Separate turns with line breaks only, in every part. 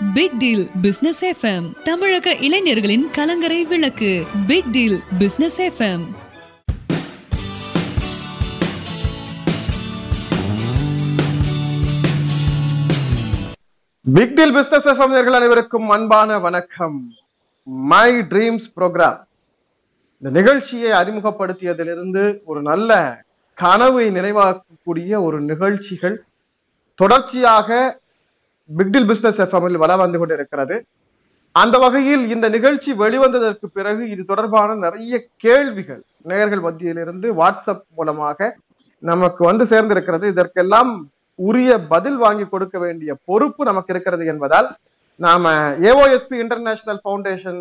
Big deal business FM தமிழக இளைஞர்களின் கலங்கரை விளக்கு. Big deal business FM
big deal business FM நேர்கள் அனைவருக்கும் அன்பான வணக்கம். மை ட்ரீம்ஸ் ப்ரோக்ராம் இந்த நிகழ்ச்சியை அறிமுகப்படுத்தியதிலிருந்து ஒரு நல்ல கனவை நினைவாக்கக்கூடிய ஒரு நிகழ்ச்சிகள் தொடர்ச்சியாக பிக்டில் பிசினஸ் எஃப்எம்மில் வள வந்து கொண்டிருக்கிறது. அந்த வகையில் இந்த நிகழ்ச்சி வெளிவந்ததற்கு பிறகு இது தொடர்பான நிறைய கேள்விகள் நேயர்கள் மத்தியிலிருந்து வாட்ஸ்அப் மூலமாக நமக்கு வந்து சேர்ந்திருக்கிறது. இதற்கெல்லாம் உரிய பதில் வாங்கி கொடுக்க வேண்டிய பொறுப்பு நமக்கு இருக்கிறது என்பதால் நாம AOSP international foundation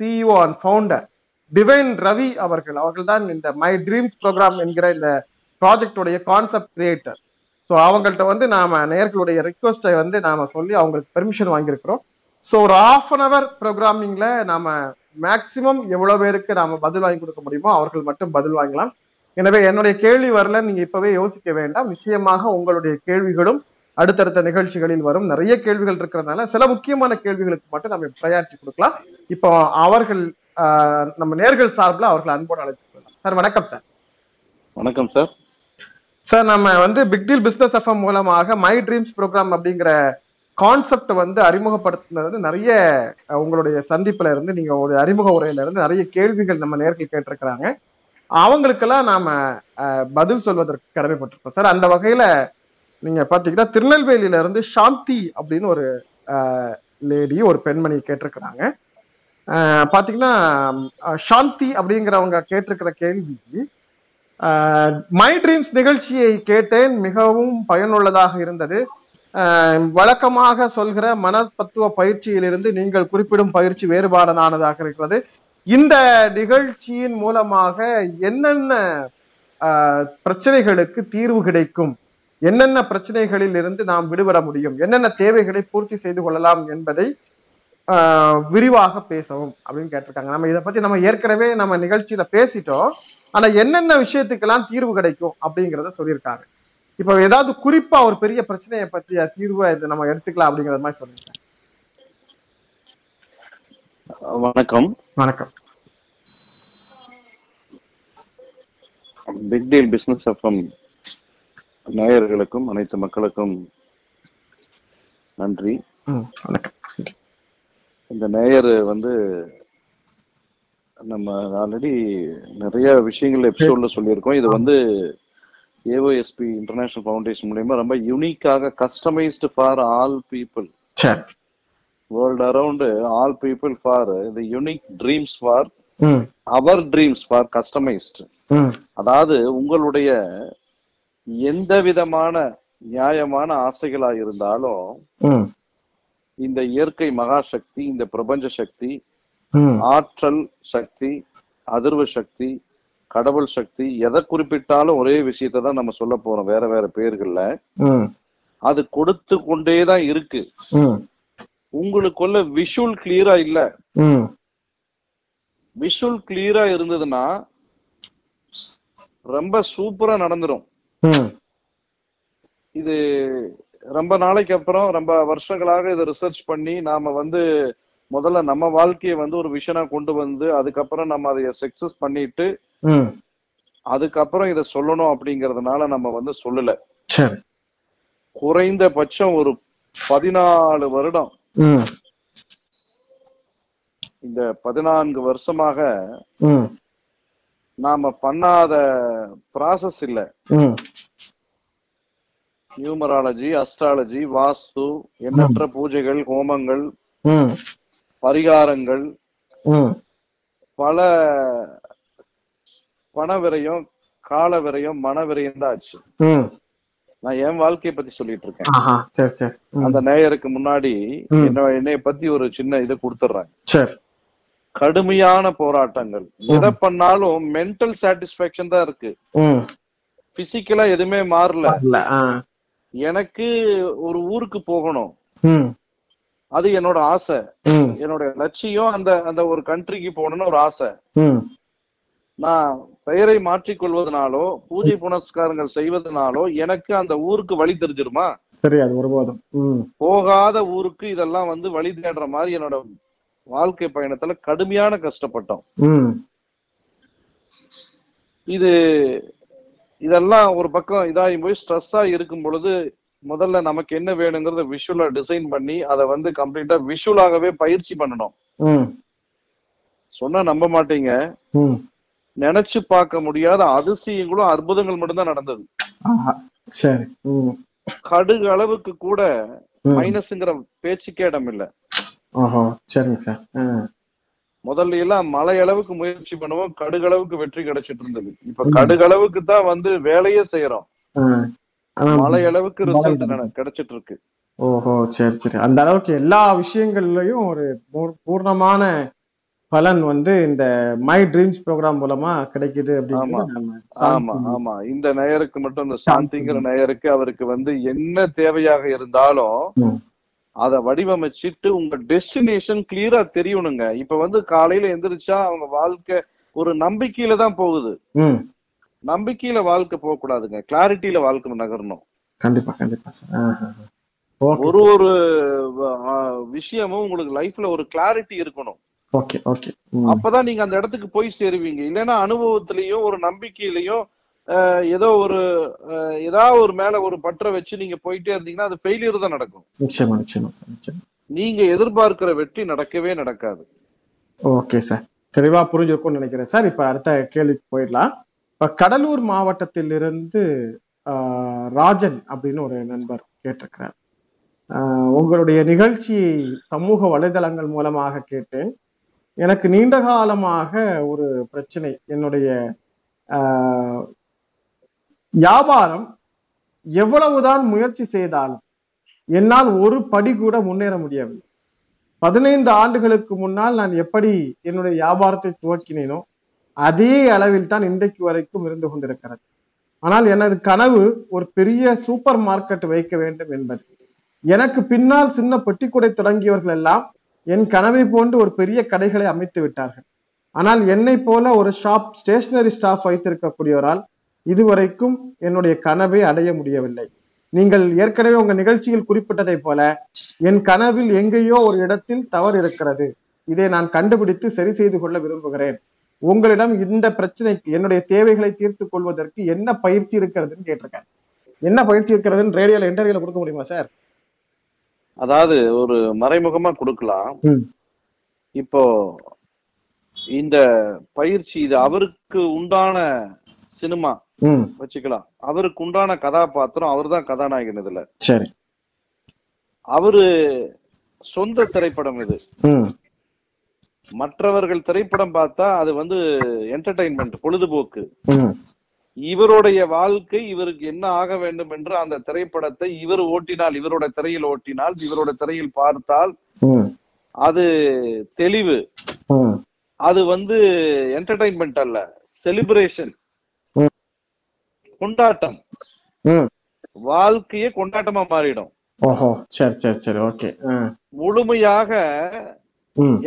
CEO and founder Divine Ravi அவர்கள் அவர்கள் தான் இந்த மை ட்ரீம்ஸ் ப்ரோக்ராம் என்கிற இந்த ப்ராஜெக்டுடைய கான்செப்ட் கிரியேட்டர் ஸோ அவங்கள்ட்ட வந்து நாம நேர்களுடைய ரிக்வஸ்ட்டை வந்து நாம சொல்லி அவங்களுக்கு பெர்மிஷன் வாங்கியிருக்கிறோம். ஸோ ஒரு ஆஃப் அன் அவர் ப்ரோக்ராமிங்ல நாம மேக்சிமம் எவ்வளோ பேருக்கு நாம பதில் வாங்கி கொடுக்க முடியுமோ அவர்கள் மட்டும் பதில் வாங்கலாம். எனவே என்னுடைய கேள்வி வரல நீங்க இப்பவே யோசிக்க வேண்டாம். நிச்சயமாக உங்களுடைய கேள்விகளும் அடுத்தடுத்த நிகழ்ச்சிகளில் வரும். நிறைய கேள்விகள் இருக்கிறதுனால சில முக்கியமான கேள்விகளுக்கு மட்டும் நம்ம ப்ரையாரிட்டி கொடுக்கலாம். இப்போ அவர்கள் நம்ம நேர்கள் சார்பில் அவர்கள் அன்போடு அழைத்து சார் வணக்கம் சார்.
வணக்கம் சார்.
சார் நம்ம வந்து பிக் டீல் பிசினஸ் எஃப்எம் மூலமாக மை ட்ரீம்ஸ் ப்ரோக்ராம் அப்படிங்கிற கான்செப்ட் வந்து அறிமுகப்படுத்தினது வந்து நிறைய உங்களுடைய சந்திப்புல இருந்து நீங்க ஒரு அறிமுக உரையில இருந்து நிறைய கேள்விகள் நம்ம நேர்கள் கேட்டிருக்கிறாங்க. அவங்களுக்கெல்லாம் நாம பதில் சொல்வதற்கு கடமைப்பட்டிருக்கோம். சார் அந்த வகையில நீங்க பாத்தீங்கன்னா திருநெல்வேலியில இருந்து சாந்தி அப்படின்னு ஒரு லேடி ஒரு பெண்மணி கேட்டிருக்கிறாங்க. பாத்தீங்கன்னா சாந்தி அப்படிங்கிறவங்க கேட்டிருக்கிற கேள்வி மை ட்ரீம்ஸ் நிகழ்ச்சியை கேட்டேன். மிகவும் பயனுள்ளதாக இருந்தது. வழக்கமாக சொல்கிற மனப்பத்துவ பயிற்சியிலிருந்து நீங்கள் குறிப்பிடும் பயிற்சி வேறுபாடானதாக இருக்கிறது. இந்த நிகழ்ச்சியின் மூலமாக என்னென்ன பிரச்சனைகளுக்கு தீர்வு கிடைக்கும்? என்னென்ன பிரச்சனைகளில் இருந்து நாம் விடுபட முடியும்? என்னென்ன தேவைகளை பூர்த்தி செய்து கொள்ளலாம் என்பதை ஆஹ் விரிவாக பேசவும் அப்படின்னு கேட்டிருக்காங்க. நம்ம இதை பத்தி நம்ம ஏற்கனவே நம்ம நிகழ்ச்சியில பேசிட்டோம். ஆனா என்னென்ன விஷயத்துக்கெல்லாம் தீர்வு கிடைக்கும் அப்படிங்கிறத சொல்லியிருக்காங்க இப்போ ஏதாவது குறிப்பா ஒரு பெரிய பிரச்சனையை பத்திய தீர்வை இது நம்ம எடுத்துக்கலாம் அப்படிங்கிற மாதிரி சொல்லுங்க
வணக்கம்.
வணக்கம்.
பிக் டீல் பிசினஸ் எஃப்எம் நேயர்களுக்கும் அனைத்து மக்களுக்கும் நன்றி. இந்த நேயர் வந்து நம்ம ஆல்ரெடி நிறைய விஷயங்கள் எபிசோட்ல சொல்லியிருக்கோம். இது வந்து ஏஓஎஸ்பி இன்டர்நேஷனல் ஃபவுண்டேஷன் மூலியமா ரொம்ப யூனிக்காக customised for all people world around all people for the unique dreams for our dreams for customised அதாவது உங்களுடைய எந்த விதமான நியாயமான ஆசைகளா இருந்தாலும் இந்த இயற்கை மகாசக்தி இந்த பிரபஞ்ச சக்தி ஆற்றல் சக்தி அதிர்வு சக்தி கடவுள் சக்தி எதை குறிப்பிட்டாலும் ஒரே விஷயத்தை தான் நம்ம சொல்ல போறோம் வேற வேற பேர்கள்ல. அது கொடுத்து கொண்டே தான் இருக்கு. உங்களுக்குள்ள விஷுவல் கிளியரா இல்ல. விஷுவல் கிளியரா இருந்ததுன்னா ரொம்ப சூப்பரா நடந்துரும். இது ரொம்ப நாளைக்கு அப்புறம் ரொம்ப வருஷங்களாக இதை ரிசர்ச் பண்ணி நாம வந்து முதல்ல நம்ம வாழ்க்கையை வந்து ஒரு விஷனா கொண்டு வந்து அதுக்கப்புறம் நம்ம அதை சக்சஸ் பண்ணிட்டு அதுக்கப்புறம் இதை சொல்லணும் அப்படிங்கறதுனால நம்ம வந்து சொல்லல.
சரி.
குறைந்தபட்சம் ஒரு பதினாலு வருடம். இந்த பதினான்கு வருஷமாக நாம பண்ணாத ப்ராசஸ் இல்ல. நியூமராலஜி அஸ்ட்ராலஜி வாஸ்து எண்ணற்ற பூஜைகள் ஹோமங்கள் பரிகாரங்கள் பல பண விரயம் கால விரயம் மன விரயம் தான் ஆச்சு. நான் என் வாழ்க்கையை பத்தி சொல்லிட்டு இருக்கேன். அந்த நேயருக்கு முன்னாடி. என்ன என்னைய பத்தி ஒரு சின்ன இது கொடுத்துட்றேன் கடுமையான போராட்டங்கள். எதை பண்ணாலும் மென்டல் சாட்டிஸ்பாக்சன் தான் இருக்கு. பிசிக்கலா எதுவுமே மாறல. எனக்கு ஒரு ஊருக்கு போகணும். அது என்னோட ஆசை. என்னோட லட்சியம் அந்த அந்த ஒரு கண்ட்ரிக்கு போகணும்னு ஒரு ஆசை. நான் பெயரை மாற்றிக் கொள்வதனாலோ பூஜை புனஸ்காரங்கள் செய்வதனாலோ எனக்கு அந்த ஊருக்கு வழி தெரிஞ்சிருமா?
தெரியாது ஒருபோதும்
போகாத ஊருக்கு இதெல்லாம் வந்து வழி தேடுற மாதிரி என்னோட வாழ்க்கை பயணத்துல கடுமையான கஷ்டப்பட்டோம். இது இதெல்லாம் ஒரு பக்கம் இதாகி போய் ஸ்ட்ரெஸ்ஸா இருக்கும் பொழுது முதல்ல நமக்கு என்ன வேணுங்கிறத விஷுவலா டிசைன் பண்ணி அதை வந்து கம்ப்ளீட்டா விஷுவலாகவே பயிற்சி பண்ணணும்.
ம்.
சொன்னா நம்ப மாட்டீங்க. நினைச்சு பார்க்க முடியாத அதிசயங்களும் அற்புதங்கள் மட்டும்தான் நடந்தது. கடுகு அளவுக்கு கூட. மைனஸ்ங்கிற பேச்சுக்கே இடம் இல்ல. முதல்ல எல்லாம் மலை அளவுக்கு முயற்சி பண்ணுவோம் கடுகு அளவுக்கு வெற்றி கிடைச்சிட்டு இருந்தது. இப்ப கடுகு அளவுக்கு தான் வந்து வேலையே செய்யறோம். மலை அளவுக்கு ரிசல்ட் கிடைச்சிட்டு இருக்கு
ஓஹோ சரி சரி. அந்த அளவுக்கு எல்லா விஷயங்கள்லயும் ஒரு பூர்- பூர்ணமான பலன் வந்து இந்த மை ட்ரீம்ஸ் ப்ரோக்ராம் மூலமா கிடைக்குது
ஆமா. ஆமா இந்த நேயருக்கு மட்டும் இந்த சாந்திங்கிற நேயருக்கு அவருக்கு வந்து என்ன தேவையாக இருந்தாலும். அத வடிவமைச்சிட்டு உங்க டெஸ்டினேஷன் கிளியரா தெரியணுங்க. இப்ப வந்து காலையில எந்திரிச்சா அவங்க வாழ்க்கை ஒரு நம்பிக்கையில தான் போகுது. நம்பிக்கையில வாழ்க்கை போக கூடாதுங்க கிளாரிட்டியில வாழ்க்கை நகரணும்.
கண்டிப்பா கண்டிப்பா சார்
ஒரு ஒரு விஷயமும் உங்களுக்கு லைஃப்ல ஒரு கிளாரிட்டி இருக்கணும்.
ஓகே ஓகே
அப்பதான் நீங்க அந்த இடத்துக்கு போய் சேருவீங்க. இல்லைன்னா அனுபவத்திலயும் ஒரு நம்பிக்கையிலயும் ஏதோ ஒரு ஏதாவது ஒரு மேல ஒரு பற்ற வச்சு நீங்க போயிட்டே இருந்தீங்கன்னா அது ஃபெயிலியர் தான் நடக்கும்.
நிச்சயமா நிச்சயமா சார் நிச்சயமா.
நீங்க எதிர்பார்க்கிற வெற்றி நடக்கவே நடக்காது.
ஓகே சார் தெளிவா புரிஞ்சிருக்கும்னு நினைக்கிறேன் சார் இப்ப அடுத்த கேள்விக்கு போயிடலாம். இப்போ கடலூர் மாவட்டத்திலிருந்து ஆஹ், ராஜன் அப்படின்னு ஒரு நண்பர் கேட்டிருக்கிறார். ஆஹ், உங்களுடைய நிகழ்ச்சியை சமூக வலைதளங்கள் மூலமாக கேட்டேன். எனக்கு நீண்ட காலமாக ஒரு பிரச்சனை என்னுடைய ஆஹ், வியாபாரம் எவ்வளவுதான் முயற்சி செய்தாலும் என்னால் ஒரு படி கூட முன்னேற முடியவில்லை. பதினைந்து ஆண்டுகளுக்கு முன்னால் நான் எப்படி என்னுடைய வியாபாரத்தை துவக்கினேனோ அதே அளவில் தான் இன்றைக்கு வரைக்கும் இருந்து கொண்டிருக்கிறது. ஆனால் எனது கனவு ஒரு பெரிய சூப்பர் மார்க்கெட் வைக்க வேண்டும் என்பது. எனக்கு பின்னால் சின்ன பெட்டிக்குடை தொடங்கியவர்கள் எல்லாம் என் கனவை போன்று ஒரு பெரிய கடைகளை அமைத்து விட்டார்கள். ஆனால் என்னை போல ஒரு ஷாப் ஸ்டேஷனரி ஸ்டாஃப் வைத்திருக்கக்கூடியவரால் இதுவரைக்கும் என்னுடைய கனவை அடைய முடியவில்லை. நீங்கள் ஏற்கனவே உங்க நிகழ்ச்சியில் குறிப்பிட்டதை போல என் கனவில் எங்கேயோ ஒரு இடத்தில் தவறு இருக்கிறது. இதை நான் கண்டுபிடித்து சரி செய்து கொள்ள விரும்புகிறேன். உங்களிடம் இந்த பிரச்சனைக்கு என்னுடைய தேவைகளை தீர்த்து கொள்வதற்கு என்ன பயிற்சி இருக்கிறதுன்னு கேட்டிருக்கேன். என்ன பயிற்சி இருக்கிறதுன்னு ரேடியோல இன்டர்வியூல கொடுக்க முடியுமா சார்?
அதாவது ஒரு மறைமுகமா கொடுக்கலாம். இப்போ இந்த பயிற்சி இது அவருக்கு உண்டான சினிமா வச்சுக்கலாம். அவருக்கு உண்டான கதாபாத்திரம் அவர்தான் கதாநாயகன் இதுல.
சரி.
அவரு சொந்த திரைப்படம் இது. மற்றவர்கள் திரைப்படம் பார்த்தா அது வந்து என்டர்டைன்மெண்ட் பொழுதுபோக்கு. இவருடைய வாழ்க்கை இவருக்கு என்ன ஆக வேண்டும் என்று அந்த திரைப்படத்தை இவர் ஓட்டினால் இவரோட திரையில் ஓட்டினால் இவரோட திரையில் பார்த்தால் அது தெளிவு. அது வந்து என்டர்டைன்மெண்ட் அல்ல செலிப்ரேஷன். கொண்டாட்டம். வாழ்க்கையே கொண்டாட்டமா மாறிடும்.
ஓஹோ சரி சரி சரி ஓகே.
முழுமையாக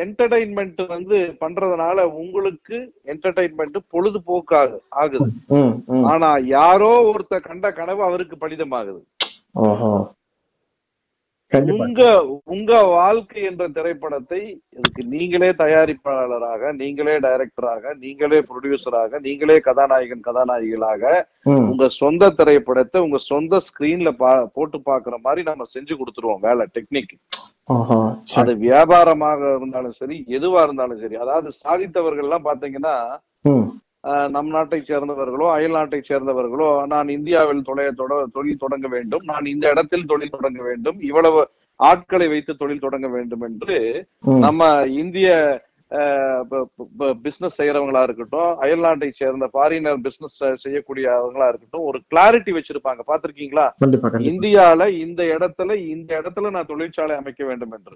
என்டர்டைன்மெண்ட் வந்து பண்றதுனால உங்களுக்கு என்டர்டைன்மெண்ட் பொழுதுபோக்காகு ஆகுது. ஆனா யாரோ ஒருத்தர் கண்ட கனவு அவருக்கு பலிதமாகுது. உங்க உங்க வாழ்க்கை என்ற திரைப்படத்தை இதுக்கு நீங்களே தயாரிப்பாளராக நீங்களே டைரக்டராக நீங்களே ப்ரொடியூசராக நீங்களே கதாநாயகன் கதாநாயகிகளாக உங்க சொந்த திரைப்படத்தை உங்க சொந்த ஸ்கிரீன்ல பா போட்டு பாக்குற மாதிரி நம்ம செஞ்சு கொடுத்துருவோம் வேலை டெக்னிக் அது வியாபாரமாக இருந்தாலும் சரி எதுவா இருந்தாலும் சரி அதாவது சாதித்தவர்கள் எல்லாம் பாத்தீங்கன்னா நம் நாட்டை சேர்ந்தவர்களோ அயல் நாட்டை சேர்ந்தவர்களோ நான் இந்தியாவில் தொழில் தொடங்க வேண்டும் நான் இந்த இடத்தில் தொழில் தொடங்க வேண்டும் இவ்வளவு ஆட்களை வைத்து தொழில் தொடங்க வேண்டும் என்று நம்ம இந்திய பிசினஸ் செய்யறவங்களா இருக்கட்டும் அயல் நாட்டை சேர்ந்த ஃபாரினர் பிசினஸ் செய்யக்கூடியவங்களா இருக்கட்டும் ஒரு கிளாரிட்டி வச்சிருப்பாங்க. பாத்திருக்கீங்களா இந்தியால இந்த இடத்துல இந்த இடத்துல நான் தொழிற்சாலை அமைக்க வேண்டும் என்று.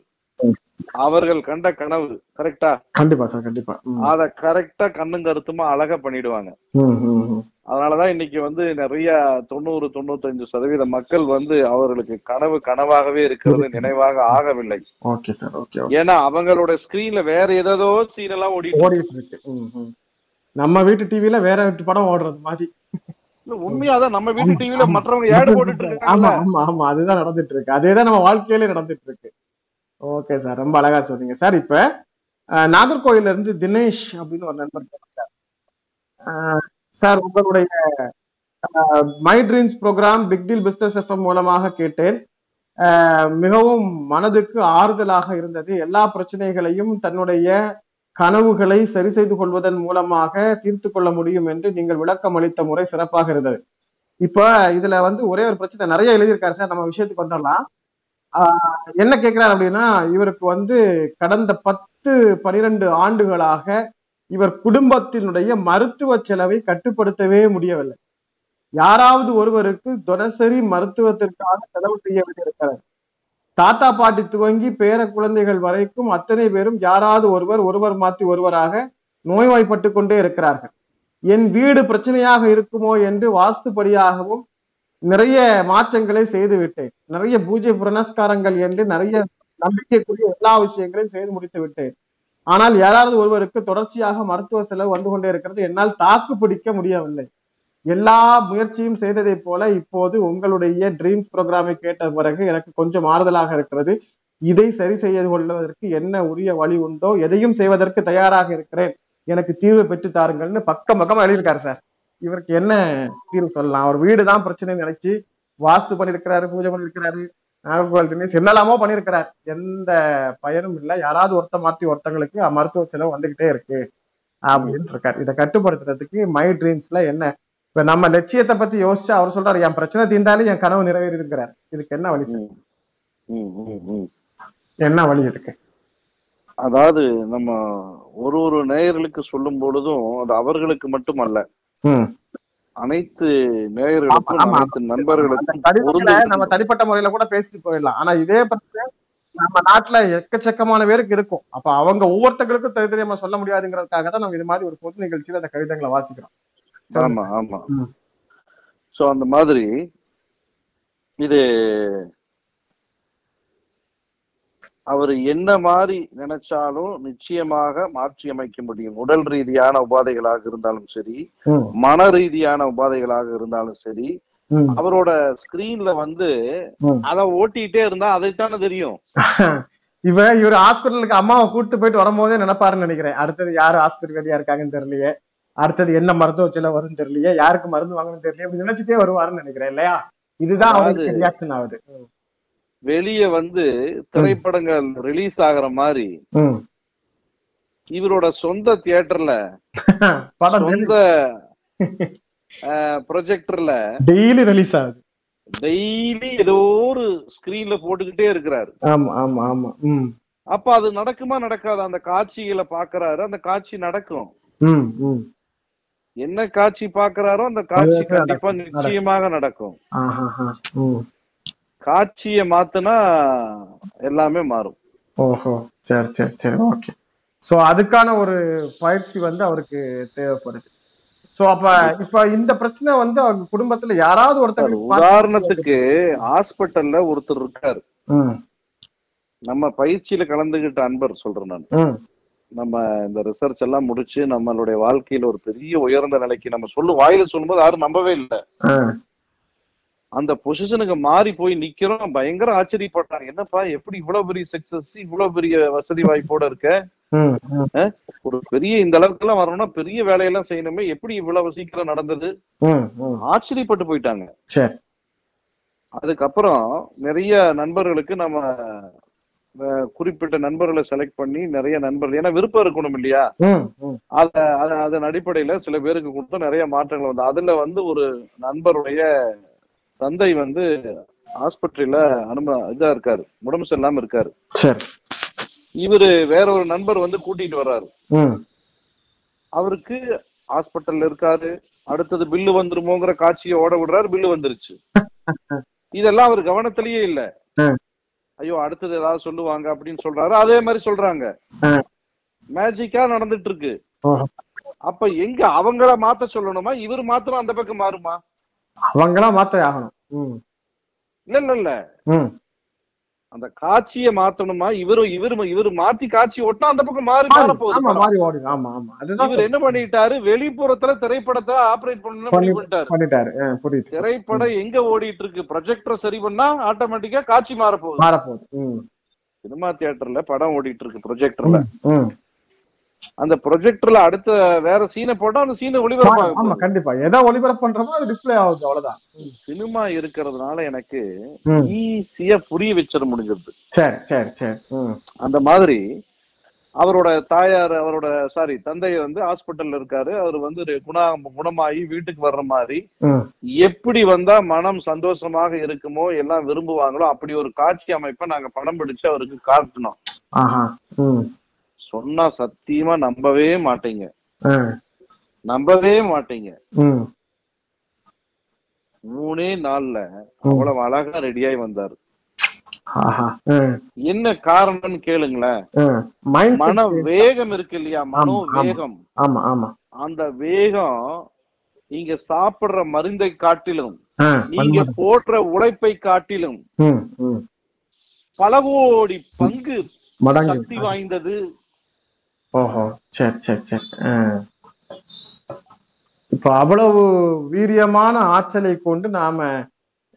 அவர்கள் கண்ட கனவு கரெக்டா
கண்டிப்பா சார் கண்டிப்பா.
அத கரெக்டா கண்ணும் கருத்துமா அழகா பண்ணிடுவாங்க. அதனாலதான் இன்னைக்கு வந்து நிறைய தொண்ணூறு தொண்ணூத்தஞ்சு சதவீத மக்கள் வந்து அவர்களுக்கு கனவு கனவாகவே இருக்கிறது நினைவாக ஆகவில்லை.
Okay sir okay okay.
ஏன்னா அவங்களோட ஸ்கிரீன்ல வேற ஏதோ சீன் எல்லாம் ஓடிட்டு இருக்கு.
நம்ம வீட்டு டிவில வேற வீட்டு படம் ஓடுறது மாதிரி.
உண்மையாதான் நம்ம வீட்டு டிவில மற்றவங்க ஏடு போட்டுட்டு
ஆமா
இருக்காங்கல்ல.
ஆமா ஆமா அதுதான் நடந்துட்டு இருக்கு. அதேதான் நம்ம வாழ்க்கையில நடந்துட்டு இருக்கு. ஓகே சார் ரொம்ப அழகா சொன்னீங்க. சார் இப்ப அஹ், நாகர்கோயில்ல இருந்து தினேஷ் அப்படின்னு ஒரு நண்பர் சார் உங்களுடைய my dreams programme big deal business FM மூலமாக கேட்டேன். மிகவும் மனதுக்கு ஆறுதலாக இருந்தது. எல்லா பிரச்சனைகளையும் தன்னுடைய கனவுகளை சரி செய்து கொள்வதன் மூலமாக தீர்த்து கொள்ள முடியும் என்று நீங்கள் விளக்கம் அளித்த முறை சிறப்பாக இருந்தது. இப்ப இதுல வந்து ஒரே ஒரு பிரச்சனை நிறைய எழுதியிருக்காரு சார். நம்ம விஷயத்துக்கு வந்துடலாம். ஆஹ் என்ன கேட்கிறார் அப்படின்னா இவருக்கு வந்து கடந்த பத்து பனிரெண்டு ஆண்டுகளாக இவர் குடும்பத்தினுடைய மருத்துவ செலவை கட்டுப்படுத்தவே முடியவில்லை. யாராவது ஒருவருக்கு தினசரி மருத்துவத்திற்காக செலவு செய்ய வேண்டியிருக்கிறது. தாத்தா பாட்டி துவங்கி பேர குழந்தைகள் வரைக்கும் அத்தனை பேரும் யாராவது ஒருவர் ஒருவர் மாத்தி ஒருவராக நோய்வாய்ப்பட்டு கொண்டே இருக்கிறார்கள். என் வீடு பிரச்சனையாக இருக்குமோ என்று வாஸ்துபடியாகவும் நிறைய மாற்றங்களை செய்து விட்டேன். நிறைய பூஜை புரணஸ்காரங்கள் என்று நிறைய நம்பிக்கைக்குரிய எல்லா விஷயங்களையும் செய்து முடித்து விட்டேன். ஆனால் யாராவது ஒருவருக்கு தொடர்ச்சியாக மருத்துவ செலவு வந்து கொண்டே இருக்கிறது என்னால் தாக்கு பிடிக்க முடியவில்லை. எல்லா முயற்சியும் செய்ததைப் போல இப்போது உங்களுடைய ட்ரீம்ஸ் ப்ரோக்ராமை கேட்ட பிறகு எனக்கு கொஞ்சம் ஆறுதலாக இருக்கிறது. இதை சரி செய்து கொள்வதற்கு என்ன உரிய வழி உண்டோ எதையும் செய்வதற்கு தயாராக இருக்கிறேன். எனக்கு தீர்வு பெற்று தாருங்கள்னு பக்கம் பக்கம் எழுதியிருக்காரு சார். இவருக்கு என்ன தீர்வு சொல்லலாம்? அவர் வீடு தான் பிரச்சனைன்னு நினைச்சு வாஸ்து பண்ணிருக்கிறாரு பூஜை பண்ணிருக்கிறாரு நாகர்கோவில் தினேஷ் என்னெல்லாமோ பண்ணிருக்கிறார். எந்த பயனும் இல்லை. யாராவது ஒருத்த மாத்தி ஒருத்தங்களுக்கு மருத்துவ செலவு வந்துகிட்டே இருக்கு அப்படின்னு இருக்காரு. இதை கட்டுப்படுத்துறதுக்கு மை ட்ரீம்ஸ்ல என்ன? இப்ப நம்ம லட்சியத்தை பத்தி யோசிச்சு அவர் சொல்றாரு என் பிரச்சனை தீர்ந்தாலும் என் கனவு நிறைவேறி இருக்கிறார் இதுக்கு என்ன வழி. என்ன வழி இருக்கு
அதாவது நம்ம ஒரு ஒரு நேயர்களுக்கு சொல்லும் பொழுதும் அது அவர்களுக்கு மட்டுமல்ல.
ம்.
அனைத்து நேயர்களுக்கும். அனைத்து நண்பர்களுக்கும்.
நம்ம தனிப்பட்ட முறையில கூட பேசிட்டு போயிடலாம் ஆனா இதே பிரச்சனை நம்ம நாட்டுல எக்கச்சக்கமான பேருக்கு இருக்கும் அப்ப அவங்க ஒவ்வொருத்தங்களுக்கும் தெரிய தெரியாம சொல்ல முடியாதுங்கிறதுக்காக தான் நம்ம இது மாதிரி ஒரு பொது நிகழ்ச்சியில அந்த கடிதங்களை வாசிக்கிறோம்
ஆமா ஆமா. சோ அந்த மாதிரி இது அவர் என்ன மாதிரி நினைச்சாலும் நிச்சயமாக மாற்றி அமைக்க முடியும். உடல் ரீதியான உபாதைகளாக இருந்தாலும் சரி மன ரீதியான உபாதைகளாக இருந்தாலும் சரி. அவரோட ஸ்கிரீன்ல வந்து. அத ஓட்டிட்டே இருந்தா அதைத்தானே தெரியும்.
இவ இவர் ஹாஸ்பிட்டலுக்கு அம்மாவை கூட்டு போயிட்டு வரும்போதே நினைப்பாருன்னு நினைக்கிறேன். அடுத்தது யாரு ஆஸ்பத்திரி ரெடியா இருக்காங்கன்னு தெரியலையே. அடுத்தது என்ன மருத்துவ செலவு வரும்னு தெரியலையே. யாருக்கு மருந்து வாங்கணும்னு தெரியலையே. நினைச்சிட்டே வருவாருன்னு நினைக்கிறேன் இல்லையா? இதுதான் அவருக்கு ரியாக்ஷன் ஆகுது.
வெளிய வந்து திரைப்படங்கள் ரிலீஸ் ஆகுற மாதிரி. இவரோட சொந்த தியேட்டர்ல சொந்த ப்ரொஜெக்டர்ல
டெய்லி ரிலீஸ் ஆகுது.
டெய்லி ஏதோ ஒரு ஸ்கிரீன்ல போட்டுக்கிட்டே இருக்கிறாரு.
ஆமா ஆமா ஆமா.
அப்ப அது நடக்குமா நடக்காது? அந்த காட்சிகளை பாக்குறாரு. அந்த காட்சி நடக்கும். என்ன காட்சி பாக்குறாரோ அந்த காட்சி கண்டிப்பா நிச்சயமாக நடக்கும். காட்சியை மாத்துனா எல்லாமே மாறும்.
ஓஹோ சரி சரி சரி ஓகே. சோ அதுக்கான ஒரு பயிற்சி வந்து அவருக்கு தேவைப்படுது. சோ அப்ப இப்ப இந்த பிரச்சனை வந்து அவங்க குடும்பத்துல யாராவது ஒருத்தர்
உதாரணத்துக்கு ஹாஸ்பிட்டல்ல ஒருத்தர் இருக்காரு. நம்ம பயிற்சியில கலந்துகிட்ட அன்பர் சொல்றேன் நான். நம்ம இந்த ரிசர்ச் எல்லாம் முடிச்சு நம்மளுடைய வாழ்க்கையில ஒரு பெரிய உயர்ந்த நிலைக்கு நம்ம சொல்லு வாயில சொல்லும்போது யாரும் நம்பவே இல்லை. அந்த பொசிஷனுக்கு மாறி போய் நிக்கிறோம். பயங்கர ஆச்சரியப்பட்டாங்க என்னப்பா எப்படி இவ்வளவு பெரிய சக்சஸ் இவ்வளவு பெரிய வசதி வாய்ப்போட இருக்க? ஒரு பெரிய இந்த அளவுக்கு எல்லாம் வரணும்னா பெரிய வேலையெல்லாம் செய்யணுமே. எப்படி இவ்வளவு சீக்கிரம் நடந்தது? ஆச்சரியப்பட்டு போயிட்டாங்க. அதுக்கப்புறம் நிறைய நண்பர்களுக்கு நம்ம குறிப்பிட்ட நண்பர்களை செலக்ட் பண்ணி நிறைய நண்பர்கள் ஏன்னா விருப்பம் இருக்கணும் இல்லையா? அத- அதன் அடிப்படையில சில பேருக்கு கொடுத்து நிறைய மாற்றங்கள் வந்து அதுல வந்து ஒரு நண்பருடைய தந்தை வந்து ஆஸ்பத்திரியில அனும இதா இருக்காரு. உடம்பு சரியில்லாம இருக்காரு. இவரு வேற ஒரு நண்பர் வந்து கூட்டிட்டு வர்றாரு. அவருக்கு ஹாஸ்பிட்டல்ல இருக்காரு. அடுத்தது பில்லு வந்துருமோங்கிற காட்சியை ஓட விடுறாரு. பில்லு வந்துருச்சு. இதெல்லாம் அவர் கவனத்திலேயே இல்ல. ஐயோ அடுத்தது ஏதாவது சொல்லுவாங்க அப்படின்னு சொல்றாரு. அதே மாதிரி சொல்றாங்க. மேஜிக்கா நடந்துட்டு இருக்கு. அப்ப எங்க அவங்கள மாத்த சொல்லணுமா? இவர் மாத்திரம் அந்த பக்கம் மாறுமா?
அவங்களாம் மாத்த ஆகணும்.
இல்ல இல்ல இல்ல.
ம்.
அந்த காட்சியை மாத்தணுமா? இவரு இவரு இவரு மாத்தி காட்சி ஓட்டினா அந்த பக்கம் மாறி மாற
மாறி-
போகுது.
மாறி ஓடுது ஆமா ஆமா. அதுதான்
இவர் என்ன பண்ணிட்டாரு? வெளிப்புறத்துல திரைப்படத்தை ஆபரேட் பண்ணணும் பண்ணிட்டாரு.
புரியுது.
திரைப்படம் எங்க ஓடிட்டு இருக்கு? ப்ரொஜெக்டர் சரி பண்ணா ஆட்டோமேட்டிக்கா காட்சி மாற போகுது
மாறப்போகுது. ம்.
சினிமா தியேட்டர்ல படம் ஓடிட்டு இருக்கு ப்ரொஜெக்டர்ல
ம்.
அந்த ப்ரொஜெக்டர்ல அடுத்த வேற சீனை போட்டா அந்த சீனை
ஆமா
ஒளிபரப்பாக
கண்டிப்பா. எதை ஒளிபரப்பு பண்றோமோ அது டிஸ்ப்ளே ஆகுது அவ்வளவுதான்.
சினிமா இருக்கிறதுனால எனக்கு. ஈஸியா புரிய வச்சிட முடிஞ்சது.
சரி சரி சரி.
அந்த மாதிரி அவரோட தாயார் அவரோட சாரி தந்தை வந்து ஹாஸ்பிட்டல்ல இருக்காரு. அவர் வந்து குணா குணமாகி வீட்டுக்கு வர்ற மாதிரி. எப்படி வந்தா மனம் சந்தோஷமாக இருக்குமோ எல்லாம் விரும்புவாங்களோ அப்படி ஒரு காட்சி அமைப்பை நாங்க படம் பிடிச்சு அவருக்கு காட்டணும். சொன்னா சத்தியமா நம்பவே மாட்டீங்க. நம்பவே மாட்டீங்க. மூணே நாள்ல அவ்வளவு அழகா ரெடியாகி வந்தாரு. என்ன காரணம்னு கேளுங்களேன். மன வேகம் இருக்கு இல்லையா? மனோ. வேகம்.
ஆமா ஆமா.
அந்த வேகம் நீங்க சாப்பிடுற மருந்தை காட்டிலும் நீங்க போடுற உழைப்பை காட்டிலும் பல கோடி பங்கு சக்தி வாய்ந்தது.
ஓஹோ சரி சரி சரி. இப்போ அவ்வளவு வீரியமான ஆற்றலை கொண்டு நாம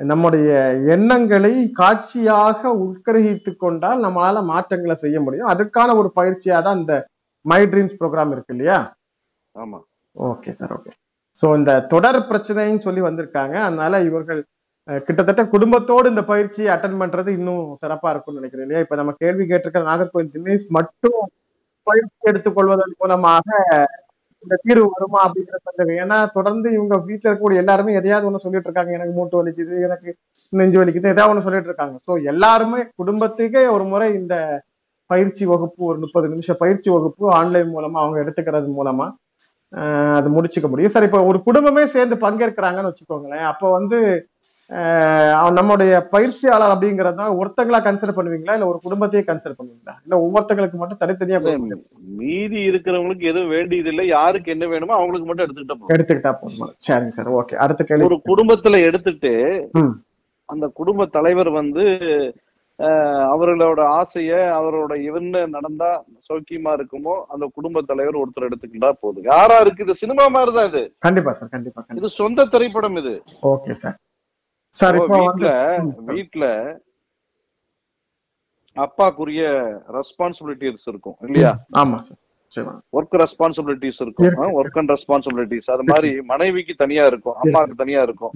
நம்முடைய எண்ணங்களை காட்சியாக உட்கிரகித்து கொண்டால் நம்மளால மாற்றங்களை செய்ய முடியும். அதுக்கான ஒரு பயிற்சியா தான் இந்த மை ட்ரீம்ஸ் ப்ரோக்ராம் இருக்கு இல்லையா?
ஆமா.
Okay sir okay. ஸோ இந்த தொடர் பிரச்சனைன்னு சொல்லி வந்திருக்காங்க. அதனால இவர்கள் கிட்டத்தட்ட குடும்பத்தோடு இந்த பயிற்சியை அட்டன் பண்றது இன்னும் சிறப்பா இருக்கும்னு நினைக்கிறேன் இல்லையா? இப்ப நம்ம கேள்வி கேட்டிருக்க நாகர்கோவில் தினேஷ் மட்டும் பயிற்சி எடுத்துக்கொள்வதன் மூலமாக இந்த தீர்வு வருமா அப்படிங்கிற சந்தேகம். ஏன்னா தொடர்ந்து இவங்க ஃபியூச்சர் இருக்கக்கூடிய எல்லாருமே எதையாவது ஒண்ணு சொல்லிட்டு இருக்காங்க. எனக்கு மூட்டு வலிக்குது எனக்கு நெஞ்சு வலிக்குது ஏதாவது ஒண்ணு சொல்லிட்டு இருக்காங்க. ஸோ எல்லாருமே குடும்பத்துக்கே ஒரு முறை இந்த பயிற்சி வகுப்பு ஒரு முப்பது நிமிஷம் பயிற்சி வகுப்பு ஆன்லைன் மூலமா அவங்க எடுத்துக்கிறது மூலமா அது முடிச்சுக்க முடியும். சார் இப்போ ஒரு குடும்பமே சேர்ந்து பங்கேற்கிறாங்கன்னு வச்சுக்கோங்களேன். அப்போ வந்து நம்முடைய பயிற்சியாளர் அப்படிங்கறத ஒருத்தங்களா கன்சிடர் பண்ணுவீங்களா? இல்ல ஒரு குடும்பத்தையே கன்சிடர் பண்ணுவீங்களா? இல்ல ஒவ்வொருத்தங்களுக்கு மட்டும் தனித்தனியா?
மீதி இருக்கிறவங்களுக்கு எதுவும் வேண்டியது இல்லை யாருக்கு என்ன வேணுமோ அவங்களுக்கு மட்டும் எடுத்துக்கிட்டா
எடுத்துக்கிட்டா போதுமா. சரிங்க சார். ஓகே அடுத்த கேள்வி.
ஒரு குடும்பத்துல எடுத்துட்டு. அந்த குடும்ப தலைவர் வந்து அவர்களோட ஆசைய அவரோட என்ன நடந்தா சௌக்கியமா இருக்குமோ அந்த குடும்ப தலைவர் ஒருத்தர் எடுத்துக்கிட்டா போதும். யாரா இருக்கு? இது சினிமா மாதிரிதான் இது.
கண்டிப்பா சார். கண்டிப்பா கண்டிப்பா.
இது சொந்த திரைப்படம் இது.
ஓகே சார் சார்
வீட்ல வீட்ல அப்பாக்குரிய ரெஸ்பான்சிபிலிட்டிஸ் இருக்கும் இல்லையா?
ஆமா
ஒர்க் ரெஸ்பான்சிபிலிட்டிஸ் இருக்கும்.
இருக்கு.
ஒர்க் அண்ட் ரெஸ்பான்சிபிலிட்டிஸ் அது மாதிரி மனைவிக்கு தனியா இருக்கும் அம்மாவுக்கு தனியா இருக்கும்.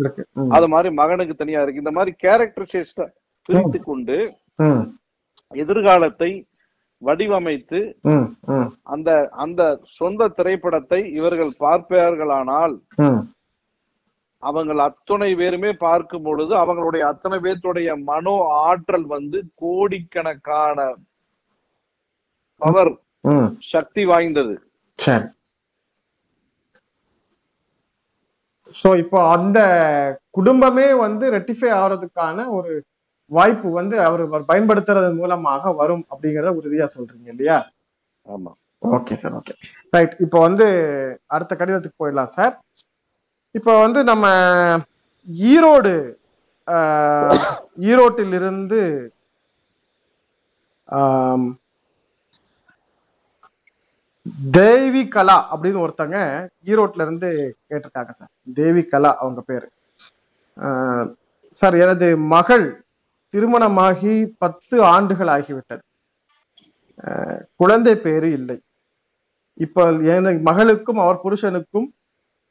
அது மாதிரி மகனுக்கு தனியா இருக்கு. இந்த மாதிரி கேரக்டரைசேஷன் பிரித்து கொண்டு எதிர்காலத்தை வடிவமைத்து அந்த அந்த சொந்த திரைப்படத்தை இவர்கள் பார்ப்பார்களானால்
ம்.
அவங்கள் அத்தனை பேருமே பார்க்கும் பொழுது அவங்களுடைய அத்தனை பேர்த்துடைய மனோ ஆற்றல் வந்து கோடிக்கணக்கான பவர் சக்தி வாய்ந்தது.
சோ இப்போ அந்த குடும்பமே வந்து ரெட்டிஃபை ஆகிறதுக்கான ஒரு வாய்ப்பு வந்து அவர் பயன்படுத்துறது மூலமாக வரும் அப்படிங்கறத உறுதியா சொல்றீங்க இல்லையா?
ஆமா.
ஓகே சார் ஓகே ரைட் இப்போ வந்து அடுத்த கடிதத்துக்கு போயிடலாம் சார் இப்போ வந்து நம்ம ஈரோடு ஆஹ், ஈரோட்டிலிருந்து தேவி கலா அப்படின்னு ஒருத்தங்க ஈரோட்ல இருந்து கேட்டிருக்காங்க சார். தேவி கலா அவங்க பேரு. ஆஹ், சார் எனது மகள் திருமணமாகி பத்து ஆண்டுகள் ஆகிவிட்டது. ஆஹ், குழந்தை பேரு இல்லை. இப்ப எனது மகளுக்கும் அவர் புருஷனுக்கும்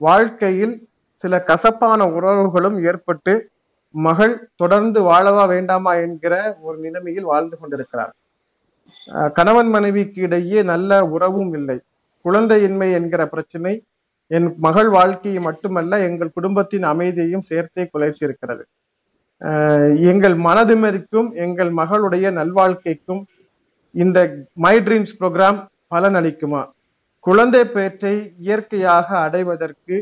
வாழ்க்கையில் சில கசப்பான உறவுகளும் ஏற்பட்டு மகள் தொடர்ந்து வாழவா வேண்டாமா என்கிற ஒரு நிலைமையில் வாழ்ந்து கொண்டிருக்கிறார். கணவன் மனைவிக்கு இடையே நல்ல உறவும் இல்லை. குழந்தையின்மை என்கிற பிரச்சனை என் மகள் வாழ்க்கையை மட்டுமல்ல எங்கள் குடும்பத்தின் அமைதியையும் சேர்த்தே குலைத்திருக்கிறது. எங்கள் மனதிமதிக்கும் எங்கள் மகளுடைய நல்வாழ்க்கைக்கும் இந்த மை ட்ரீம்ஸ் ப்ரோக்ராம் பலனளிக்குமா? குழந்தை பேற்றை இயற்கையாக அடைவதற்கு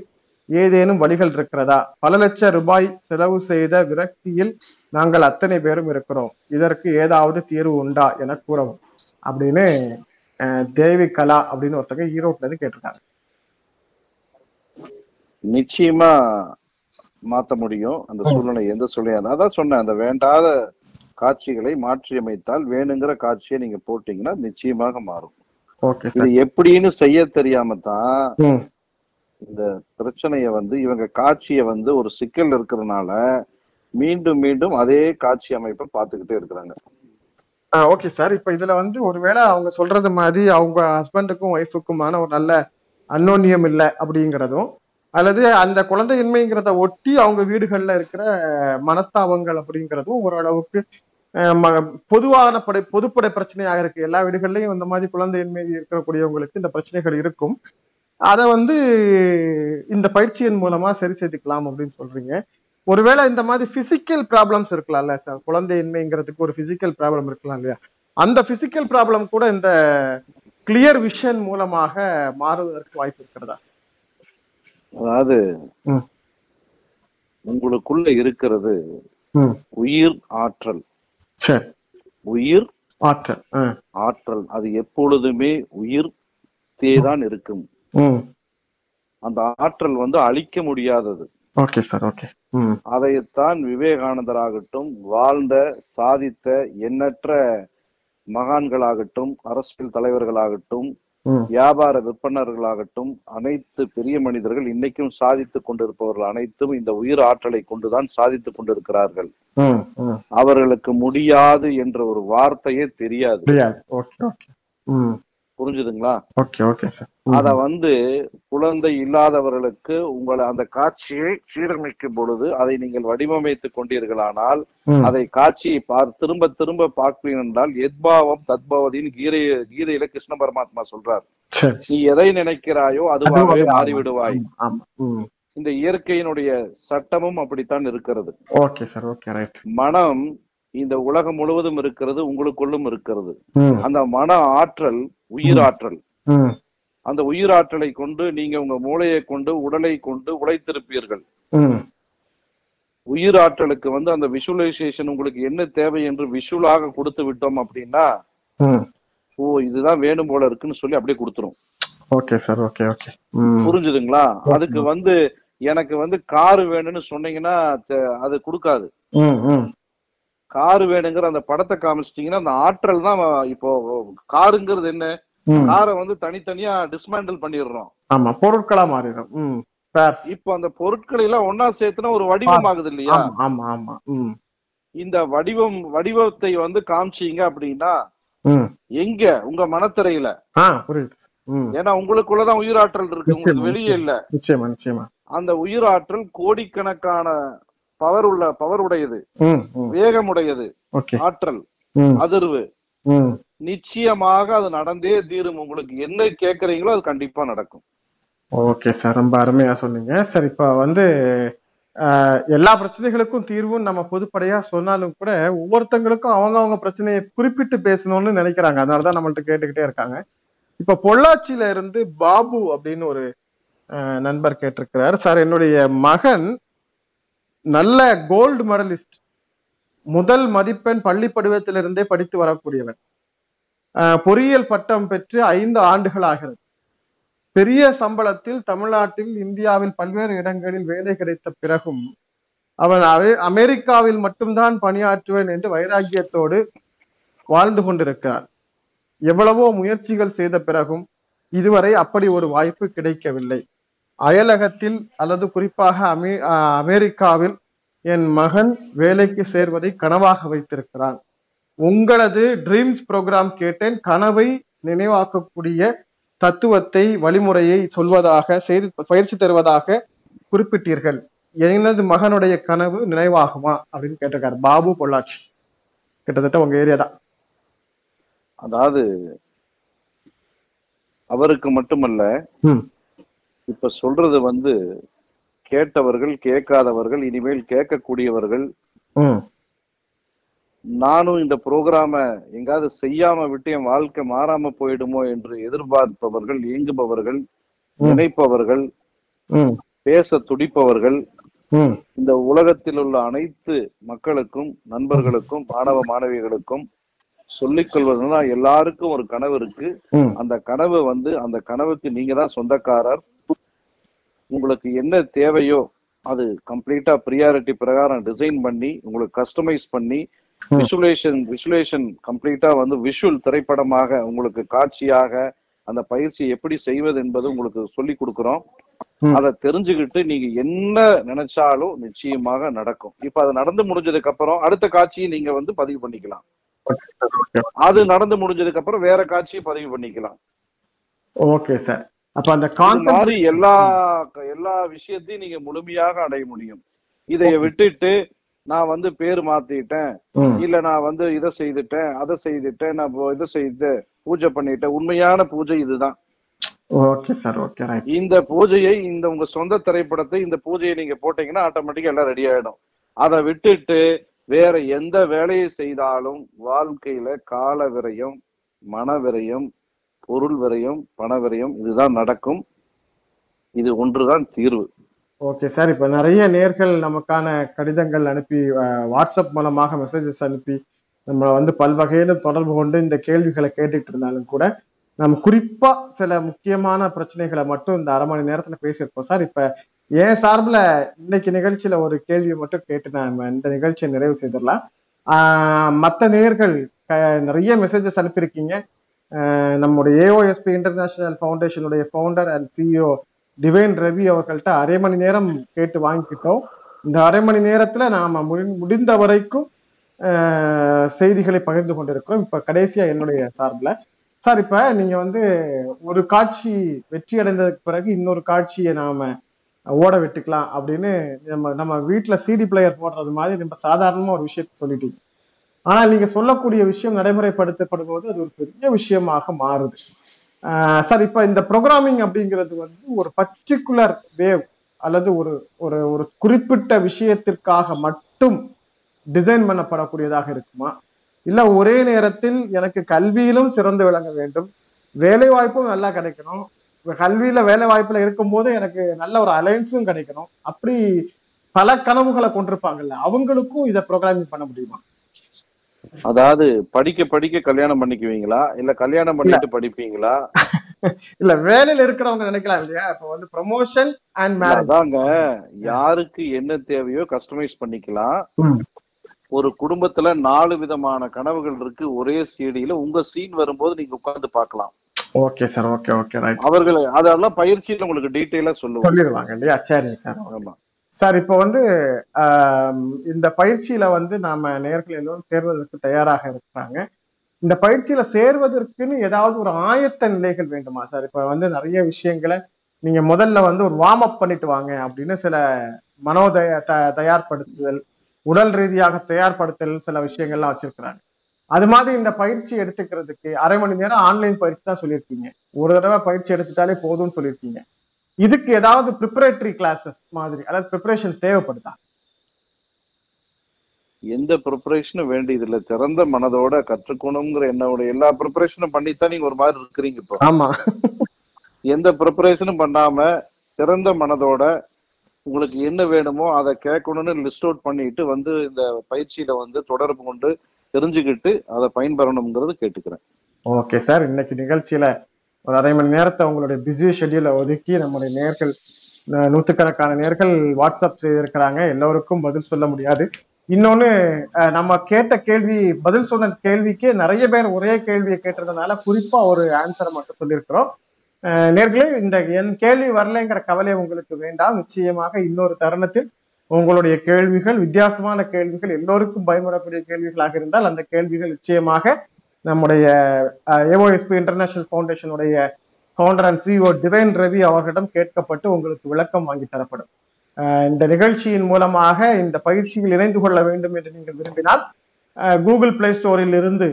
ஏதேனும் வழிகள் இருக்கிறதா? பல லட்சம் ரூபாய் செலவு செய்த விரக்தியில் நாங்கள் அத்தனை பேரும் இருக்கிறோம். இதற்கு ஏதாவது தீர்வு உண்டா என கூறவும். அப்படின்னு தேவி கலா அப்படின்னு ஒருத்தங்க ஈரோட்ல இருந்து கேட்டிருக்காங்க.
நிச்சயமா மாத்த முடியும். அந்த சூழ்நிலை எந்த சூழ்நிலை அதான் சொன்னேன் அந்த வேண்டாத காட்சிகளை மாற்றியமைத்தால் வேணுங்கிற காட்சியை நீங்க போட்டீங்கன்னா நிச்சயமாக மாறும். இது எப்படின்னு செய்ய தெரியாம தான் இந்த பிரச்சனைய வந்து இவங்க காட்சியை வந்து ஒரு சிக்கல் இருக்கிறதுனால மீண்டும் மீண்டும் அதே காட்சி அமைப்பை பார்த்துக்கிட்டே இருக்கிறாங்க.
Okay sir. இப்ப இதுல வந்து ஒருவேளை அவங்க சொல்றது மாதிரி அவங்க ஹஸ்பண்டுக்கும் ஒய்ஃபுக்குமான ஒரு நல்ல அன்னோன்யம் இல்லை அப்படிங்கிறதும் அல்லது அந்த குழந்தையின்மைங்கிறத ஒட்டி அவங்க வீடுகள்ல இருக்கிற மனஸ்தாபங்கள் அப்படிங்கிறதும் ஓரளவுக்கு ம- பொதுவான படை பொதுப்படை பிரச்சனையாக இருக்கு. எல்லா வீடுகள்லயும் இந்த மாதிரி குழந்தையின்மை இருக்கக்கூடியவங்களுக்கு இந்த பிரச்சனைகள் இருக்கும். அதை வந்து இந்த பயிற்சியின் மூலமா சரி செய்துக்கலாம் அப்படின்னு சொல்றீங்க. ஒருவேளை இந்த மாதிரி பிசிக்கல் ப்ராப்ளம்ஸ் இருக்கலாம்ல சார் குழந்தையின்மைங்கிறதுக்கு ஒரு பிசிக்கல் ப்ராப்ளம் இருக்கலாம் இல்லையா? அந்த பிசிக்கல் ப்ராப்ளம் கூட இந்த கிளியர் விஷன் மூலமாக மாறுவதற்கு வாய்ப்பு இருக்கிறதா?
அதாவது. உங்களுக்குள்ள இருக்கிறது உயிர் ஆற்றல். உயிர்
ஆற்றல்.
ஆற்றல். அது எப்பொழுதுமே உயிர் தேதான் இருக்கும். அந்த ஆற்றல் வந்து அழிக்க முடியாதது.
Okay sir okay.
அதைத்தான் விவேகானந்தராகட்டும் வாழ்ந்த சாதித்த எண்ணற்ற மகான்களாகட்டும் அரசியல் தலைவர்களாகட்டும் வியாபார விற்பனர்களாகட்டும் அனைத்து பெரிய மனிதர்கள் இன்னைக்கும் சாதித்துக் கொண்டிருப்பவர்கள் அனைத்தும் இந்த உயிர் ஆற்றலை கொண்டுதான் சாதித்துக் கொண்டிருக்கிறார்கள். அவர்களுக்கு முடியாது என்ற ஒரு வார்த்தையே தெரியாது. புரிஞ்சுதுங்களா?
Okay okay sir.
அத வந்து குழந்தை இல்லாதவர்களுக்கு உங்களை அந்த காட்சியை சீரமைக்கும் பொழுது அதை நீங்கள் வடிவமைத்துக் கொண்டீர்களானால் அதை காட்சியை பார் திரும்ப திரும்ப பார்ப்பீர்கள் என்றால் எத்பாவம் தத்பவதின்னு கீதை கீதையில கிருஷ்ண பரமாத்மா சொல்றார். நீ எதை நினைக்கிறாயோ அதுவாகவே மாறிவிடுவாய். இந்த இயற்கையினுடைய சட்டமும் அப்படித்தான் இருக்கிறது.
Okay sir okay right.
மனம் இந்த உலகம் முழுவதும் இருக்கிறது உங்களுக்குள்ளும் இருக்கிறது. அந்த மன ஆற்றல் உயிராற்றல் அந்த உயிராற்றலை கொண்டு நீங்க உங்க மூளையை கொண்டு உடலை கொண்டு உழைத்திருப்பீர்கள். உயிராற்றலுக்கு வந்து அந்த விஷுவலைசேஷன் உங்களுக்கு என்ன தேவை என்று விஷுவலாக கொடுத்து விட்டோம் அப்படின்னா ஓ இதுதான் வேணும் போல இருக்குன்னு சொல்லி அப்படியே கொடுத்துரும்.
Okay sir okay okay.
புரிஞ்சுதுங்களா? அதுக்கு வந்து எனக்கு வந்து காரு வேணும்னு சொன்னீங்கன்னா அது கொடுக்காது. காரு வேணுங்கிற அந்த படத்தை காமிச்சிட்டீங்கன்னா அந்த ஆற்றல் தான் இப்போ காருங்கிறது என்ன? காரை வந்து தனித்தனியா டிஸ்மேண்டில் பண்ணிடுறோம்.
ஆமா பொருட்களா மாறிடும்.
இப்போ அந்த பொருட்களை எல்லாம் ஒன்னா சேர்த்துனா ஒரு வடிவம் ஆகுது இல்லையா?
ஆமா ஆமா
இந்த வடிவம் வடிவத்தை வந்து காமிச்சீங்க அப்படின்னா எங்க? உங்க மனத்திரையில. ஏன்னா உங்களுக்குள்ளதான் உயிராற்றல் இருக்கு. உங்களுக்கு வெளியே இல்ல.
நிச்சயமா நிச்சயமா.
அந்த உயிராற்றல் கோடிக்கணக்கான பவர் உள்ள பவர் உடையது.
ம் ம்.
வேகமுடையது.
ஓகே.
ஆற்றல் அதிர்வு. நிச்சயமாக அது நடந்தே தீரும். உங்களுக்கு என்ன கேக்குறீங்களோ அது கண்டிப்பா நடக்கும்.
Okay sir. ரொம்ப அருமையா சொன்னீங்க. சார் இப்போ வந்து எல்லா பிரச்சனைகளுக்கும் தீர்வும் நம்ம பொதுப்படையா சொன்னாலும் கூட ஒவ்வொருத்தங்களுக்கும் அவங்க அவங்க பிரச்சனையை குறிப்பிட்டு பேசணும்னு நினைக்கிறாங்க. அதனாலதான் நம்மள்ட்ட கேட்டுக்கிட்டே இருக்காங்க. இப்ப பொள்ளாச்சியில இருந்து பாபு அப்படின்னு ஒரு நண்பர் கேட்டிருக்கிறார். சார் என்னுடைய மகன் நல்ல கோல்டு மெடலிஸ்ட் முதல் மதிப்பெண் பள்ளி பருவத்திலிருந்தே படித்து வரக்கூடியவன். ஆஹ், பொறியியல் பட்டம் பெற்று ஐந்து ஆண்டுகள் ஆகிறது. பெரிய சம்பளத்தில் தமிழ்நாட்டில் இந்தியாவில் பல்வேறு இடங்களில் வேலை கிடைத்த பிறகும் அவன் அமெ- அமெரிக்காவில் மட்டும்தான் பணியாற்றுவேன் என்று வைராக்கியத்தோடு வாழ்ந்து கொண்டிருக்கிறார் எவ்வளவோ முயற்சிகள் செய்த பிறகும் இதுவரை அப்படி ஒரு வாய்ப்பு கிடைக்கவில்லை. அயலகத்தில் அல்லது குறிப்பாக அமெ அமெரிக்காவில் என் மகன் வேலைக்கு சேர்வதை கனவாக வைத்திருக்கிறான். உங்களது ட்ரீம்ஸ் ப்ரோக்ராம் கேட்டேன். கனவை நினைவாக்கக்கூடிய தத்துவத்தை வழிமுறையை சொல்வதாக செய்து பயிற்சி தருவதாக குறிப்பிட்டீர்கள். எனது மகனுடைய கனவு நினைவாகுமா? அப்படின்னு கேட்டிருக்காரு. பாபு பொள்ளாச்சி. கிட்டத்தட்ட உங்க ஏரியா தான்.
அதாவது அவருக்கு மட்டுமல்ல இப்ப சொல்றது வந்து கேட்டவர்கள் கேட்காதவர்கள் இனிமேல் கேட்கக்கூடியவர்கள். நானும் இந்த ப்ரோக்ராம எங்காவது செய்யாம விட்டு என் வாழ்க்கை மாறாம போயிடுமோ என்று எதிர்பார்ப்பவர்கள் ஏங்குபவர்கள் நினைப்பவர்கள் பேச துடிப்பவர்கள் இந்த உலகத்தில் உள்ள அனைத்து மக்களுக்கும் நண்பர்களுக்கும் மாணவ மாணவிகளுக்கும் சொல்லிக் கொள்வதுனா எல்லாருக்கும் ஒரு கனவு இருக்கு. அந்த கனவு வந்து அந்த கனவுக்கு நீங்க தான் சொந்தக்காரர். உங்களுக்கு என்ன தேவையோ அது கம்ப்ளீட்டா ப்ரியாரிட்டி பிரகாரம் டிசைன் பண்ணி உங்களுக்கு கஸ்டமைஸ் பண்ணி
ம்.
விஷுவலேஷன் விஷுவலேஷன் கம்ப்ளீட்டா வந்து விஷுவல் திரைப்படமாக உங்களுக்கு காட்சியாக அந்த பயிற்சி எப்படி செய்வது என்பது உங்களுக்கு சொல்லி கொடுக்குறோம். அதை தெரிஞ்சுக்கிட்டு நீங்க என்ன நினைச்சாலும் நிச்சயமாக நடக்கும். இப்ப அது நடந்து முடிஞ்சதுக்கு அப்புறம் அடுத்த காட்சியை நீங்க வந்து பதிவு பண்ணிக்கலாம். அது நடந்து முடிஞ்சதுக்கு அப்புறம் வேற காட்சியை பதிவு பண்ணிக்கலாம்.
Okay sir. அப்ப அந்த
மாதிரி எல்லா எல்லா விஷயத்தையும் நீங்க முழுமையாக அடைய முடியும். இதைய விட்டுட்டு நான் வந்து பேர் மாத்திட்டேன். இல்ல நான் வந்து இதை செய்துட்டேன் அதை செய்துட்டேன் நான் இதை செய்து பூஜை பண்ணிட்டேன். உண்மையான பூஜை இதுதான்.
ஓகே சார் ஓகே
இந்த பூஜையை இந்த உங்க சொந்த திரைப்படத்தை இந்த பூஜையை நீங்க போட்டீங்கன்னா ஆட்டோமேட்டிக்கா எல்லாம் ரெடி ஆயிடும். அதை விட்டுட்டு வேற எந்த வேலையை செய்தாலும் வாழ்க்கையில கால விரயம் மன விரயம் பொருள் விரயம் பண விரயம் இதுதான் நடக்கும். இது ஒன்றுதான் தீர்வு.
ஓகே சார் இப்ப நிறைய நேர்கள் நமக்கான கடிதங்கள் அனுப்பி வாட்ஸ்அப் மூலமாக மெசேஜஸ் அனுப்பி நம்ம வந்து பல்வகையில தொடர்பு கொண்டு இந்த கேள்விகளை கேட்டுட்டு இருந்தாலும் கூட நம்ம குறிப்பா சில முக்கியமான பிரச்சனைகளை மட்டும் இந்த அரை மணி நேரத்துல பேசியிருப்போம் சார். இப்ப என் சார்பில் இன்னைக்கு நிகழ்ச்சியில ஒரு கேள்வியை மட்டும் கேட்டு நான் இந்த நிகழ்ச்சியை நிறைவு செய்திடலாம். மற்ற நேர்கள் நிறைய மெசேஜஸ் அனுப்பியிருக்கீங்க. நம்முடைய AOSP international ஃபவுண்டேஷனுடைய founder and CEO Divine Ravi அவர்கள்ட்ட அரை மணி நேரம் கேட்டு வாங்கிக்கிட்டோம். இந்த அரை மணி நேரத்தில் நாம் முடிந்த வரைக்கும் செய்திகளை பகிர்ந்து கொண்டிருக்கிறோம். இப்போ கடைசியாக என்னுடைய சார்பில். சார் இப்போ நீங்கள் வந்து ஒரு காட்சி வெற்றி அடைந்ததுக்கு பிறகு இன்னொரு காட்சியை நாம் ஓட விட்டுக்கலாம் அப்படின்னு நம்ம நம்ம வீட்டில் சிடி பிளேயர் போடுறது மாதிரி நம்ம சாதாரணமாக ஒரு விஷயத்த சொல்லிட்டீங்க. ஆனால் நீங்க சொல்லக்கூடிய விஷயம் நடைமுறைப்படுத்தப்படும் போது அது ஒரு பெரிய விஷயமாக மாறுது. ஆஹ் சார் இப்ப இந்த ப்ரோக்ராமிங் அப்படிங்கிறது வந்து ஒரு பர்டிகுலர் வேவ் அல்லது ஒரு ஒரு ஒரு குறிப்பிட்ட விஷயத்திற்காக மட்டும் டிசைன் பண்ணப்படக்கூடியதாக இருக்குமா? இல்ல ஒரே நேரத்தில் எனக்கு கல்வியிலும் சிறந்து விளங்க வேண்டும் வேலை வாய்ப்பும் நல்லா கிடைக்கணும் கல்வியில வேலை வாய்ப்புல இருக்கும்போது எனக்கு நல்ல ஒரு அலைன்ஸும் கிடைக்கணும் அப்படி பல கனவுகளை கொண்டிருப்பாங்கல்ல அவங்களுக்கும் இதை ப்ரோக்ராமிங் பண்ண முடியுமா?
அதாவது படிக்க படிக்க கல்யாணம் பண்ணிக்குவீங்களா? இல்ல கல்யாணம் பண்ணிட்டு படிப்பீங்களா?
இல்ல வேலையில இருக்கிறவங்க நினைக்கலாம் இல்லையா? இப்ப வந்து ப்ரமோஷன் அண்ட் மேரேஜ்
அதாங்க. யாருக்கு என்ன தேவையோ கஸ்டமைஸ் பண்ணிக்கலாம். ஒரு குடும்பத்துல நாலு விதமான கனவுகள் இருக்கு. ஒரே சீடியில உங்க சீன் வரும்போது நீங்க உட்கார்ந்து பார்க்கலாம்.
Okay sir okay okay right
அவர்கள் அதெல்லாம் பயிற்சியில உங்களுக்கு டீட்டெயிலா சொல்லுவாங்க.
சொல்லிடுவாங்க இல்லையா? சரிங்க சார்
ஆமா.
சார் இப்போ வந்து இந்த பயிற்சியில வந்து நாம நேர்கள் எல்லோரும் சேர்வதற்கு தயாராக இருக்கிறாங்க. இந்த பயிற்சியில சேர்வதற்குன்னு ஏதாவது ஒரு ஆயத்த நிலைகள் வேண்டுமா சார்? இப்ப வந்து நிறைய விஷயங்களை நீங்க முதல்ல வந்து ஒரு வார்ம் அப் பண்ணிட்டு வாங்க அப்படின்னு சில மனோதய த- தயார்படுத்துதல் உடல் ரீதியாக தயார்படுத்தல் சில விஷயங்கள்லாம் வச்சிருக்கிறாங்க. அது மாதிரி இந்த பயிற்சி எடுத்துக்கிறதுக்கு அரை மணி நேரம் ஆன்லைன் பயிற்சி தான் சொல்லியிருக்கீங்க. ஒரு தடவை பயிற்சி எடுத்துட்டாலே போதும்னு சொல்லியிருக்கீங்க. இதுக்கு ஏதாவது ப்ரிப்பரேட்டரி கிளாஸஸ் மாதிரி அதாவது ப்ரிப்பரேஷன் தேவைப்படுதா?
எந்த ப்ரிப்பரேஷனும் வேண்டியது இல்ல திறந்த மனதோட கற்றுக்கணுங்கிற என்னோட எல்லா ப்ரிப்பரேஷனும் பண்ணித்தான் நீங்க ஒரு மாதிரி இருக்கிறீங்க இப்போ.
ஆமா.
எந்த ப்ரிப்பரேஷனும் பண்ணாம திறந்த மனதோட உங்களுக்கு என்ன வேணுமோ அதை கேட்கணும்னு லிஸ்ட் அவுட் பண்ணிட்டு வந்து இந்த பயிற்சியில வந்து தொடர்பு கொண்டு தெரிஞ்சுக்கிட்டு அதை பயன்பெறணுங்கிறது கேட்டுக்கிறேன்.
ஓகே சார் இன்னைக்கு நிகழ்ச்சியில ஒரு அரை மணி நேரத்தை உங்களுடைய பிஸி ஷெட்யூலை ஒதுக்கி நம்முடைய நேர்கள் நூற்றுக்கணக்கான நூத்துக்கணக்கான நேர்கள் வாட்ஸ்அப் செய்திருக்கிறாங்க எல்லோருக்கும் பதில் சொல்ல முடியாது. இன்னொன்னு நம்ம கேட்ட கேள்வி பதில் சொன்ன கேள்விக்கு நிறைய பேர் ஒரே கேள்வியை கேட்டதுனால குறிப்பா ஒரு ஆன்சரை மட்டும் சொல்லியிருக்கிறோம். நேர்களே இந்த என் கேள்வி வரலைங்கிற கவலை உங்களுக்கு வேண்டாம். நிச்சயமாக இன்னொரு தருணத்தில் உங்களுடைய கேள்விகள் வித்தியாசமான கேள்விகள் எல்லோருக்கும் பயமுறக்கூடிய கேள்விகளாக இருந்தால் அந்த கேள்விகள் நிச்சயமாக நம்முடைய AOSP international ஃபவுண்டேஷனுடைய founder and CEO Divine Ravi அவர்களிடம் கேட்கப்பட்டு உங்களுக்கு விளக்கம் வாங்கி தரப்படும். இந்த நிகழ்ச்சியின் மூலமாக இந்த பயிற்சியில் இணைந்து கொள்ள வேண்டும் என்று நீங்கள் விரும்பினால் கூகுள் பிளே ஸ்டோரில் இருந்து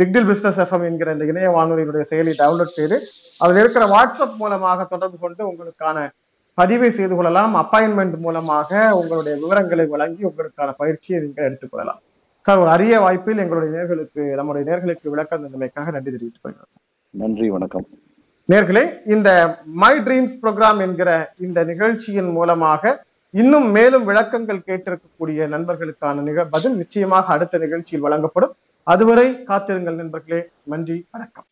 பிக்டில் பிசினஸ் எஃப்எம் என்கிற இந்த இணைய வானொலியினுடைய செயலி டவுன்லோட் செய்து அதில் இருக்கிற வாட்ஸ்அப் மூலமாக தொடர்பு கொண்டு உங்களுக்கான பதிவை செய்து கொள்ளலாம். அப்பாயின்மெண்ட் மூலமாக உங்களுடைய விவரங்களை வழங்கி உங்களுக்கான பயிற்சியை நீங்கள் எடுத்துக்கொள்ளலாம் சார் ஒரு அரிய வாய்ப்பில் எங்களுடைய நேர்களுக்கு நம்முடைய நேர்களுக்கு விளக்கம் தந்தமைக்காக நன்றி தெரிவித்துக் கொள்கிறோம். சார்
நன்றி வணக்கம்.
நேர்களே இந்த மை ட்ரீம்ஸ் ப்ரோக்ராம் என்கிற இந்த நிகழ்ச்சியின் மூலமாக இன்னும் மேலும் விளக்கங்கள் கேட்டிருக்கக்கூடிய நண்பர்களுக்கான நிக பதில் நிச்சயமாக அடுத்த நிகழ்ச்சியில் வழங்கப்படும். அதுவரை காத்திருங்கள் நண்பர்களே நன்றி வணக்கம்.